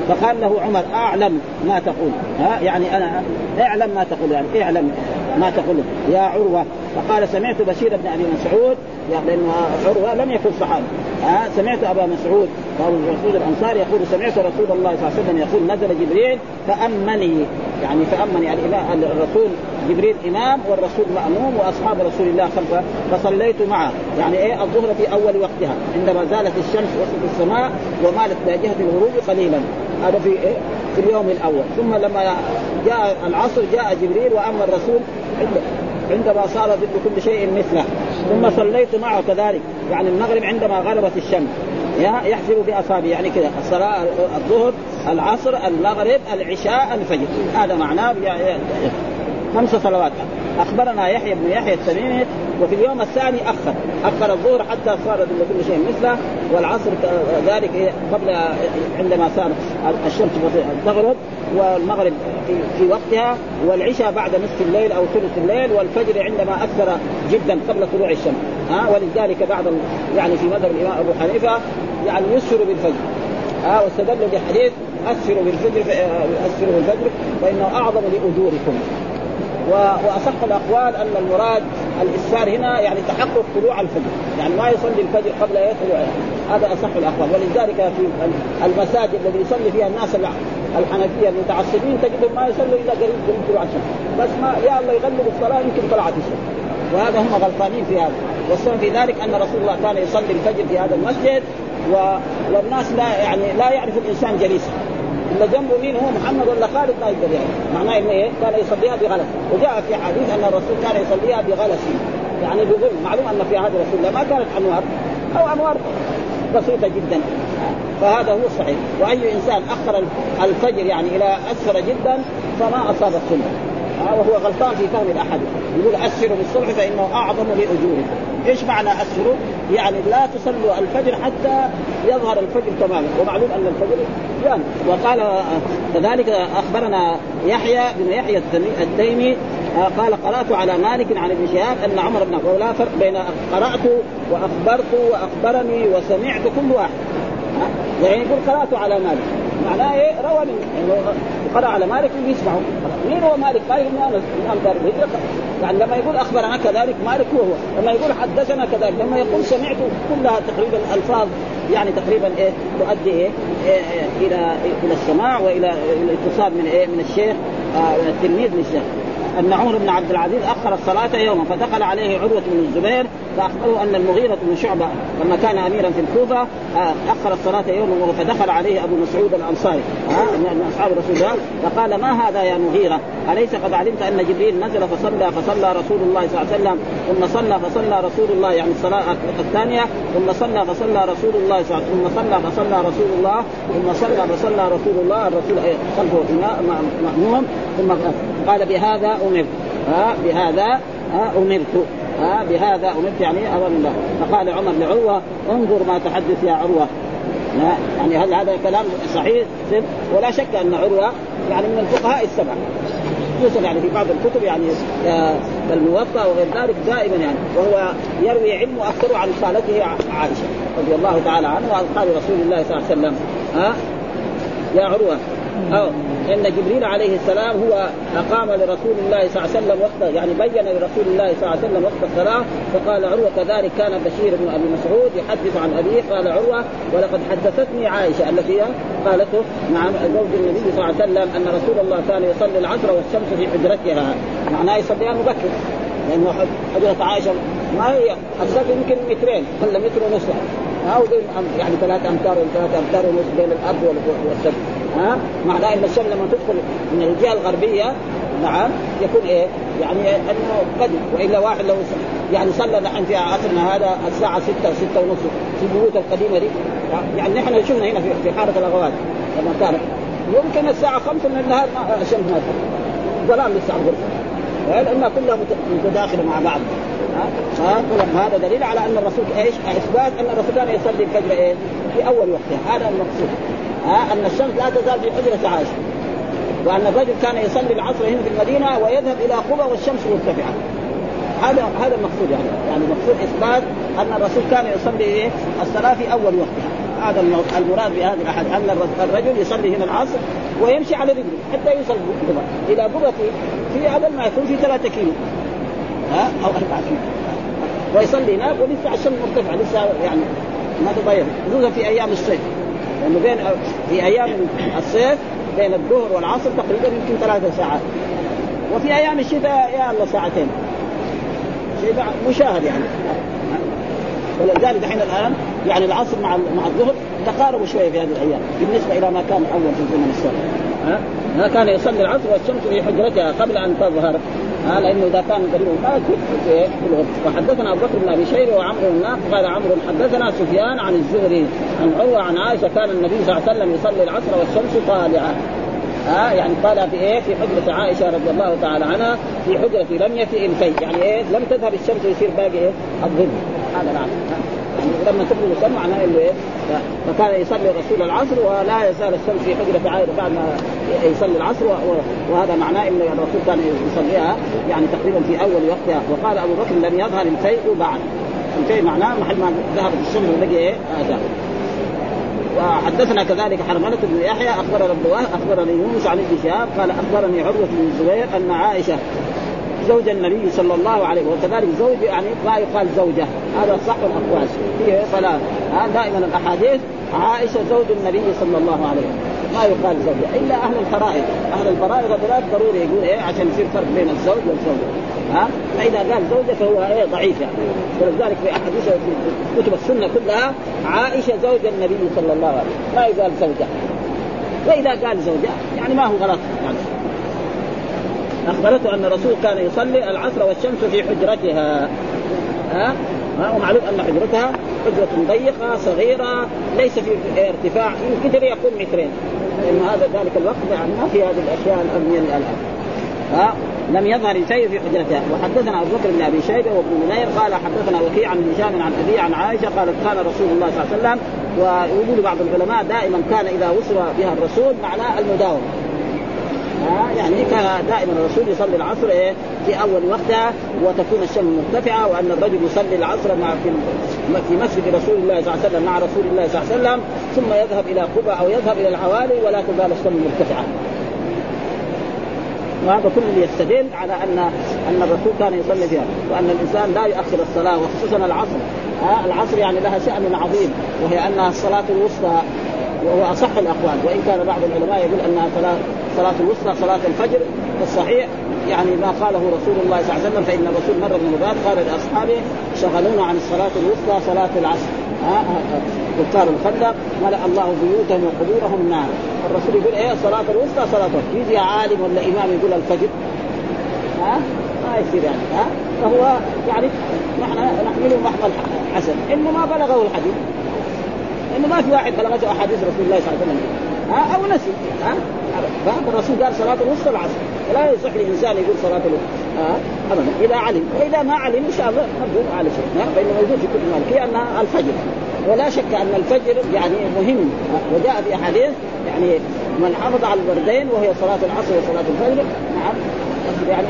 فقال له عمر أعلم ما تقول. ها يعني أنا أعلم ما تقول يعني أعلم. ما تقول يا عروة فقال سمعت بشير بن أبي مسعود لأن عروة لم يكن صحابي. ها سمعت أبا مسعود وابو مسعود الانصاري يقول سمعت رسول الله صلى الله عليه وسلم يقول نزل جبريل فأمني. يعني فأمني يعني الرسول جبريل إمام والرسول مأموم وأصحاب رسول الله خلفه فصليت معه. يعني إيه؟ الظهر في أول وقتها عندما زالت الشمس وسط السماء ومالت إلى جهه الغروب قليلا. هذا في إيه؟ في اليوم الأول. ثم لما جاء العصر جاء جبريل واما الرسول عندما صار ضد كل شيء مثله. ثم صليت معه كذلك. يعني المغرب عندما غربت الشمس. يحسب بأصابعه. يعني كذا. الصلاة الظهر العصر المغرب العشاء الفجر. هذا معناه خمس صلوات. أخبرنا يحيى بن يحيى التميمي وفي اليوم الثاني أخر. أخر الظهر حتى صار كل شيء مثله والعصر ذلك قبل عندما صار الشمس تغرب والمغرب في وقتها والعشاء بعد نصف الليل أو ثلث الليل والفجر عندما أكثر جدا قبل طلوع الشمس. ها ولذلك بعض يعني في مذهب الإمام أبو حنيفة يعني يسر بالفجر. ها واستدلوا بحديث اسفروا بالفجر اسفروا بالفجر فإنه أعظم لأجوركم. وأصح الأقوال أن المراد الاسفار هنا يعني تحقق طلوع الفجر، يعني ما يصلي الفجر قبل ان يطلع هذا أصح الأقوال، ولذلك في المساجد الذي يصلي فيها الناس الحنفية المتعصبين تجدهم ما يصلوا إلا قريب قريب طلوع الشمس، بس ما يا الله يغلب الصلاة يمكن طلعت الشمس. وهذا هم غلطانين في هذا، والسبب في ذلك أن رسول الله كان يصلي الفجر في هذا المسجد و... والناس لا يعني لا يعرف الإنسان جليسه. الا جنبه مين هو محمد ولا خالد؟ ما يقدر يعني. معناه إنه إيه؟ كان يصليها بغلس. وجاء في حديث أن الرسول كان يصليها بغلس. يعني بظلم. معلوم أن في عهد رسول الله ما كانت أنوار. أو انوار بسيطة جدا. فهذا هو الصحيح وأي إنسان أخر الفجر يعني إلى اسفر جدا فما أصاب السنة. وهو غلطان في فهم الأحد. يقول اسفروا بالصبح فإنه أعظم لأجوركم. إيش معنى اسفروا؟ يعني لا تصلوا الفجر حتى يظهر الفجر تماما. ومعلوم أن الفجر يعني وقال كذلك أخبرنا يحيى بن يحيى التيمي قال قرأت على مالك عن ابن شهاب أن عمر بن ولا فرق بين قرأت وأخبرت وأخبرني وسمعت كل واحد. يعني يقول قرأت على مالك. معناه إيه؟ روى من يعني قرأ على مالك يسمعه مين هو مالك؟ مالك بن انس امام دار الهجره يعني لما يقول أخبرنا كذلك مالك هو. هو لما يقول حدثنا كذلك لما يقول سمعت كلها تقريبا ألفاظ يعني تقريبا إيه تؤدي إيه, إيه, إيه إلى إلى السماع وإلى الاتصال من إيه من الشيخ آه التلميذ للشيخ. أن عمر بن عبد العزيز أخر الصلاة يوما فدخل عليه عروة بن الزبير فاخبره أن المغيرة بن شعبة لما كان أميرا في الكوفة آه، أخر الصلاة يوما فدخل عليه أبو مسعود الأنصاري. آه، من أصحاب رسول الله. فقال ما هذا يا مغيرة؟ أليس قد علمت أن جبريل نزل فصلى فصلى رسول الله صلى الله عليه وسلم ثم صلى فصلى رسول الله يعني الصلاة الثانية ثم صلى فصلى رسول الله صلى الله ثم صلى فصلى رسول الله ثم صلى فصلى رسول الله الرسول خلفه مأموم ثم قال بهذا أمرت. ها بهذا أمرت. ها بهذا أمرت يعني أمر الله فقال عمر لعروة انظر ما تحدث يا عروة. يعني هل هذا كلام صحيح؟ ولا شك أن عروة يعني من الفقهاء السبعه خصوصا يعني في بعض الكتب يعني الموطا وغير ذلك دائما يعني. وهو يروي علمه أكثر عن خالته عائشة رضي الله تعالى عنها قال رسول الله صلى الله عليه وسلم. ها يا عروة. أو إن جبريل عليه السلام هو أقام لرسول الله صلى الله عليه وسلم وقت يعني بين لرسول الله صلى الله عليه وسلم وقت الصلاة فقال عروة كذلك كان بشير بن أبي مسعود يحدث عن أبيه قال عروة ولقد حدثتني عائشة التي قالته نعم زوج النبي صلى الله عليه وسلم أن رسول الله كان يصلي العصر والشمس في حجرتها. معناه يصليها مبكر لأنه حجره عائشة. ما هي؟ السقف يمكن مترين ولا متر ونص أو يعني ثلاث أمتار ثلاث أمتار ونص بين الأرض والسقف ها؟ معناه ان الشمس لما تدخل من الجهة الغربية نعم يكون إيه؟ يعني أنه بدل وإلا واحد لو يعني صلى نحن في عصرنا هذا الساعة 6 6 ونص في البيوت القديمة دي. يعني نحن شفنا هنا في حارة الأغوات لما كانت. يمكن الساعة 5 من النهار الشمس ما ظلام لسه على الغرفه لانها كلها متداخلة مع بعض. هذا دليل على أن الرسول إيش؟ إثبات أن الرسول كان يصلي الفجر إيه؟ في أول وقتها هذا المقصود. ها؟ أن الشمس لا تزال في حجرة عائشة. وأن الرجل كان يصلي العصر هنا في المدينة ويذهب إلى قبى والشمس مرتفعة. هذا هذا المقصود يعني. يعني المقصود إثبات أن الرسول كان يصلي إيه؟ الصلاة في أول وقتها هذا المراد بهذه الأحد أن الرجل يصلي هنا العصر ويمشي على رجله حتى يوصل قبى. إلى قبى في هذا ما يكون في ثلاثة كيلو. ها؟ أو أربعة. كيلو ويصلي هناك ولسه الشمس مرتفعة. لسه يعني ما تضيع خصوصا في أيام الصيف. لأنه بين في أيام الصيف بين الظهر والعصر تقريبا يمكن ثلاثة ساعات. وفي أيام الشتاء يا الله ساعتين. شيء مشاهد يعني. ولذلك الحين الآن يعني العصر مع مع الظهر تقاربوا شوية في هذه الأيام. بالنسبة إلى ما كان اول في زمن السابق. ها؟ كان يصلي العصر والشمس في حجرتها قبل أن تظهر. ها لأنه إذا كان قريب ما في وحدثنا ابو بكر بن أبي شيبة وعمرو الناق قال عمرو حدثنا سفيان عن الزهري عن عروة عن عائشة كان النبي صلى الله عليه وسلم يصلي العصر والشمس طالعة. ها يعني قال في إيه؟ في حجرة عائشة رضي الله تعالى عنها في حجرة لم يفئ الفي يعني إيه؟ لم تذهب الشمس يصير باقي إيه؟ الظل. هذا نعم يعني لما تخرج الشمس معناه إنه إيه؟ فكان يصلي الرسول العصر ولا يزال الشمس في حجرة عائشه بعد ما يصلي العصر وهذا معناه ان الرسول كان يصليها يعني تقريبا في أول وقتها. وقال أبو بكر لم يظهر الفيء بعد. الفيء معناه محل ما ذهبت الشمس وبقي إيه؟ هذا. وحدثنا كذلك حرملة بن يحيى أخبرنا ابن أخبرني يونس عن ابن شهاب قال أخبرني عروة بن الزبير أن عائشة زوج النبي صلى الله عليه وسلم. وكذلك زوج يعني ما يقال زوجة. هذا صح الاقوال فيه ثلاث دائما الأحاديث عائشة زوج النبي صلى الله عليه وسلم. ما يقال زوجة. إلا أهل الفرائض. أهل الفرائض هذول ضروري يقول إيه عشان يصير فرق بين الزوج والزوجة. ها؟ فإذا قال زوجه فهو إيه ضعيف يعني. ولذلك في أحاديث في كتب السنة كلها عائشة زوج النبي صلى الله عليه وسلم. ما يقال زوجة. وإذا قال زوجة يعني ما هو غلط. أخبرته أن الرسول كان يصلي العصر والشمس في حجرتها. ها؟ ومعلوم أن حجرتها حجرة ضيقة صغيرة ليس في ارتفاع يمكن يكون مترين لأن هذا ذلك الوقت يعني ما في هذه الأشياء الأمنية الآن ها؟ لم يظهر شيء في حجرتها. وحدثنا أبو بكر بن أبي شيبة وابن منير قال حدثنا وكيع عن هشام عن أبي عن عائشة قالت كان رسول الله صلى الله عليه وسلم ويقول بعض العلماء دائما كان إذا وصل بها الرسول معناه المداومه يعني كان دائما الرسول يصلي العصر إيه في أول وقتها وتكون الشمس مرتفعة وأن الرجل يصلي العصر مع في في مسجد رسول الله صلى الله عليه وسلم مع رسول الله صلى الله عليه وسلم ثم يذهب إلى قبى أو يذهب إلى العوالي ولا تزال الشمس مرتفعة. وهذا كله يستدل على أن أن الرسول كان يصلي فيها وأن الإنسان لا يؤخر الصلاة وخصوصا العصر العصر يعني لها شأن عظيم وهي أنها الصلاة الوسطى وهو أصح الأقوال وإن كان بعض العلماء يقول أنها صلاة صلاة الوسطى صلاة الفجر الصحيح. يعني ما قاله رسول الله صلى الله عليه وسلم فإن الرسول مر من المرات قال لأصحابه شغلونا عن الصلاة الوسطى صلاة العصر. كفار الخندق ملأ الله بيوتهم وقبورهم نارا. الرسول يقول إيه الصلاه الوسطى صلاة يجي عالم ولا إمام يقول الفجر. ها ما يصير يعني. ها فهو يعني نحن نحمله محمل حسن إنه ما بلغه الحديث. إنه ما في واحد بلغته أحاديث رسول الله صلى الله عليه وسلم. ها أو نسي ها؟ فالرسول قال صلاة الوسطى العصر لا يصح لإنسان يقول صلاة الوسطى ها؟ ابدا. إذا علم وإذا ما علم إن شاء الله نبذل على شيء فإنه موجود في كتب المالكيه انها الفجر ولا شك أن الفجر يعني مهم وجاء في أحاديث يعني من حافظ على البردين وهي صلاة العصر وصلاة الفجر نعم. يعني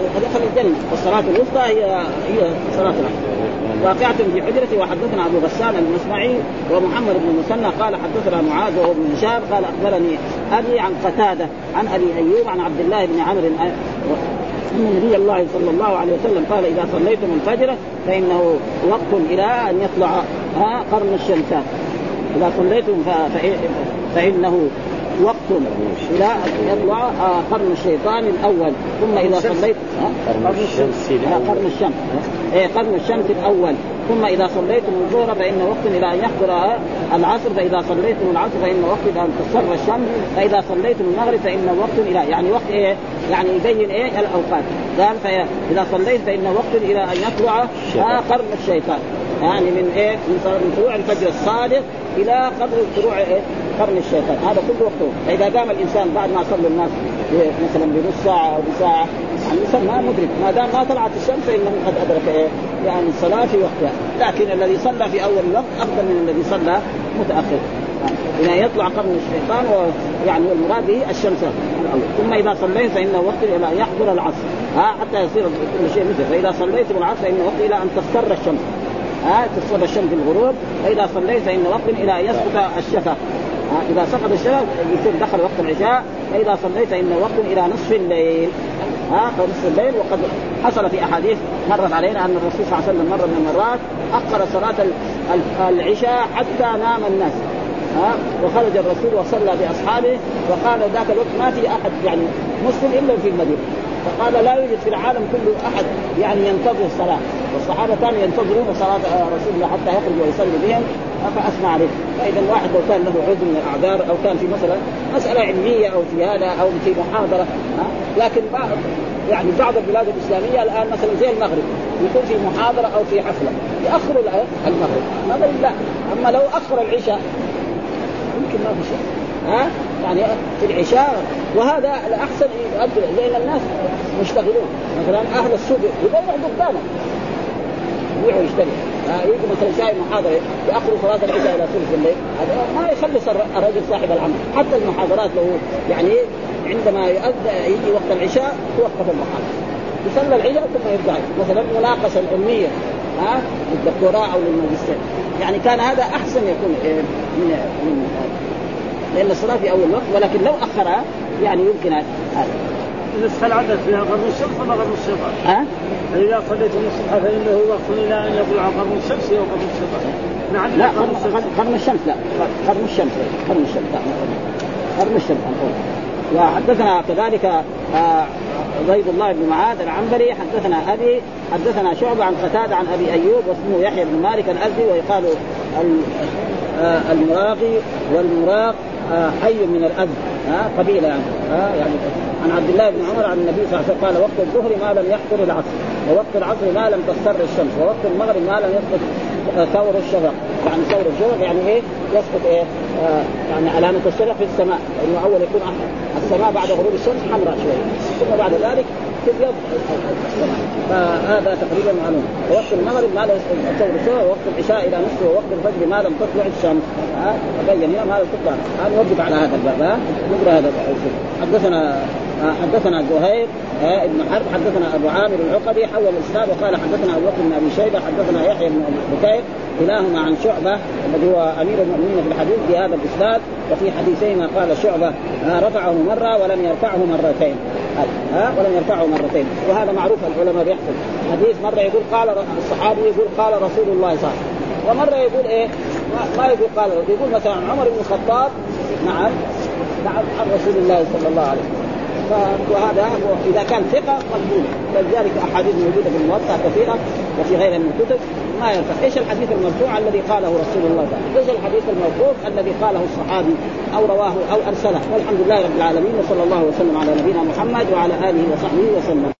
دخل الجنة. والصلاة الوسطى هي هي صلاة العصر. واقعة في حجرتي وحدثنا أبو غسان المسمعي ومحمد بن المثنى قال حدثنا معاذ وهو ابن هشام قال أخبرني أبي عن قتادة عن أبي أيوب عن عبد الله بن عمرو ان نبي الله صلى الله عليه وسلم قال إذا صليتم الفجر فإنه وقت إلى أن يطلع قرن الشمسان إذا صليتم فإنه وقت إلى ان يطلع قرن الشيطان الأول ثم إذا صليت قرن الشمس. قرن الشمس. إيه قرن الشمس الأول. ثم إذا صليتم الظهر فإن وقت إلى أن يحضر العصر فإذا صليتم العصر فإن وقت إلى أن تصر الشمس. فإذا صليتم المغرب فإن وقت إلى يعني وقت إيه؟ يعني يبين إيه؟ الأوقات. قال فاذا صليت فإن وقت إلى أن يطلع قرن الشيطان. يعني من إيه؟ من طلوع الفجر الصادق إلى قدر طلوع؟ قرن الشيطان. هذا كله وقته. فإذا قام الإنسان بعد ما صلى الناس مثلا بنص ساعة أو بساعه يعني الإنسان ما مدرك. ما دام ما طلعت الشمس فإنه قد أدرك إيه؟ يعني الصلاة في وقتها. لكن الذي صلى في أول الوقت أفضل من الذي صلى متأخر. إذا يطلع قرن الشيطان ويعني المراد به الشمس. ثم إذا صليت فإن وقت إلى أن يحضر العصر. ها حتى يصير كل شيء مثل. فإذا صليت العصر فإن وقت إلى أن تصفر الشمس. ها تصفر الشمس الغروب فإذا صليت فإن وقت أن يسقط الشفق. إذا سقط الشفق يصير دخل وقت العشاء فإذا صليت فإن وقت إلى نصف الليل. ها نصف الليل وقد حصل في أحاديث مرت علينا أن الرسول صلى الله عليه وسلم مرة من المرات أخر صلاة العشاء حتى نام الناس. ها وخرج الرسول وصلى بأصحابه وقال ذاك الوقت ما في أحد يعني مسلم إلا في المدينة. فقال لا يوجد في العالم كله أحد يعني ينتظر الصلاة. والصحابة كانوا ينتظرون صلاة رسول الله حتى يخرج ويصلي بهم. فاثنى عليه. فإذا الواحد لو كان له عذر من الأعذار أو كان في مثلا مسألة علمية أو في هذا أو في محاضرة لكن بعض يعني بعض البلاد الإسلامية الآن مثلا زي المغرب يكون في محاضرة أو في حفلة. ياخروا المغرب. هذا لا. أما لو أخر العشاء يمكن ما في شيء. ها؟ يعني في العشاء. وهذا الأحسن يؤدي لأن الناس مشتغلون. مثلا أهل السوق يبيعوا دكانه يبيعوا يشتري. يجي مثلا شايف محاضرة ياخروا صلاة العشاء إلى ثلث الليل. هذا ما يخلص الرجل صاحب العمل. حتى المحاضرات له يعني عندما يجي وقت العشاء توقف المحاضرة. يصلى العشاء ثم يرجع. مثلا مناقشة العلميه ها للدكتوراه أو للماجستير. يعني كان هذا أحسن يكون من من لأن الصلاة في أول وقت ولكن لو اخرها يعني يمكن هذا نصف العدد فيها قرن الشمس ولا قرن الشيطان؟ ها؟ فإذا صليتم الصبح فإنه وقت إلى أن يطلع قرن الشمس أو قرن الشيطان. نعم لا قرن الشمس قرن الشمس لا قرن الشمس قرن الشمس لا قرن الشمس وحدثنا كذلك آه عبيد الله بن معاذ العنبري حدثنا أبي حدثنا شعبه عن قتادة عن أبي أيوب واسمه يحيى بن مالك الأزدي ويقال المراغي والمراق حي من الازد ها قبيلة يعني. ها يعني عن عبد الله بن عمر عن النبي صلى الله عليه وسلم قال وقت الظهر ما لم يحضر العصر ووقت العصر ما لم تصفر الشمس ووقت المغرب ما لم يسقط ثور الشفق. يعني ثور الشفق يعني إيه؟ يسقط إيه؟ آه يعني علامة الشفق في السماء لأنه أول يكون السماء بعد غروب الشمس حمراء شوية. ثم بعد ذلك تبيض فهذا تقريبا معلوم ووقت المغرب ما لا يسقط ثور الشفق ووقت العشاء إلى نصف ووقت الفجر ما لم تطلع الشمس. ها؟ تبين هنا ما لم تطلع. نوقف على هذا الباب. نقرأ هذا حدثنا حدثنا زهير ابن حرب حدثنا أبو عامر العقدي حول الإسناد وقال حدثنا أبو بكر بن أبي شيبة حدثنا يحيى بن بكير كلاهما عن شعبة الذي هو أمير المؤمنين في الحديث بهذا الإسناد وفي حديثيهما قال شعبة رفعه مرة ولم يرفعه مرتين. ها ولم يرفعه مرتين. وهذا معروف العلماء بيحصل حديث مرة يقول قال الصحابي يقول قال رسول الله صلى الله عليه وسلم. ومرة يقول إيه؟ ما يقول قال يقول مثلا عمر بن الخطاب نعم نعم عن رسول الله صلى الله عليه وسلم. وهذا إذا كان ثقة مقبول ولذلك أحاديث موجودة في الموطأ كثيرة وفي غيرها من الكتب ما ينفع، إيش الحديث المرفوع الذي قاله رسول الله تعالى؟ إيش الحديث الموقوف الذي قاله الصحابي أو رواه أو أرسله، والحمد لله رب العالمين وصلى الله وسلم على نبينا محمد وعلى آله وصحبه وسلم.